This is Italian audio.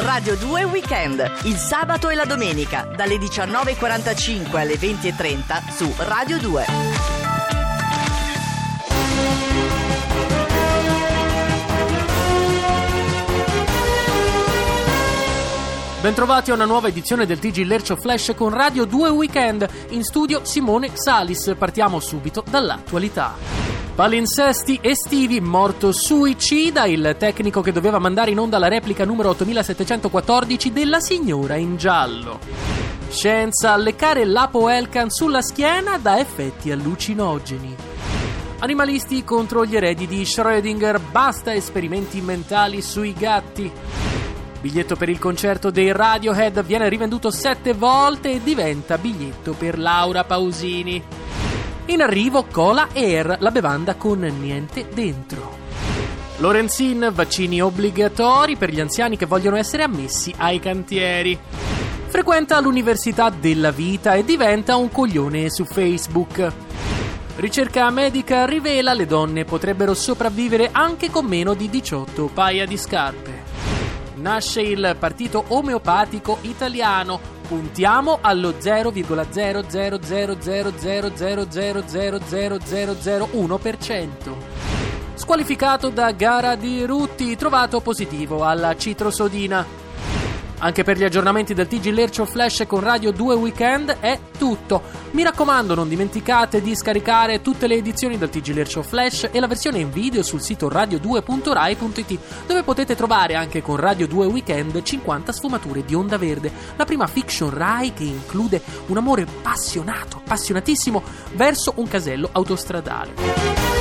Radio 2 Weekend, il sabato e la domenica, dalle 19.45 alle 20.30 su Radio 2. Bentrovati a una nuova edizione del TG Lercio Flash con Radio 2 Weekend. In studio Simone Salis. Partiamo subito dall'attualità. Palinsesti estivi, morto suicida, il tecnico che doveva mandare in onda la replica numero 8714 della signora in giallo. Scienza, leccare l'apo Elkan sulla schiena dà effetti allucinogeni. Animalisti contro gli eredi di Schrödinger, basta esperimenti mentali sui gatti. Biglietto per il concerto dei Radiohead viene rivenduto sette volte e diventa biglietto per Laura Pausini. In arrivo Cola Air, la bevanda con niente dentro. Lorenzin, vaccini obbligatori per gli anziani che vogliono essere ammessi ai cantieri. Frequenta l'Università della Vita e diventa un coglione su Facebook. Ricerca medica rivela le donne potrebbero sopravvivere anche con meno di 18 paia di scarpe. Nasce il partito omeopatico italiano. Puntiamo allo 0,0000000000001%. Squalificato da gara di Rutti, trovato positivo alla citrosodina. Anche per gli aggiornamenti del TG Lercio Flash con Radio 2 Weekend è tutto. Mi raccomando, non dimenticate di scaricare tutte le edizioni del TG Lercio Flash e la versione in video sul sito radio2.rai.it, dove potete trovare anche con Radio 2 Weekend 50 sfumature di onda verde, la prima fiction Rai che include un amore appassionato, appassionatissimo verso un casello autostradale.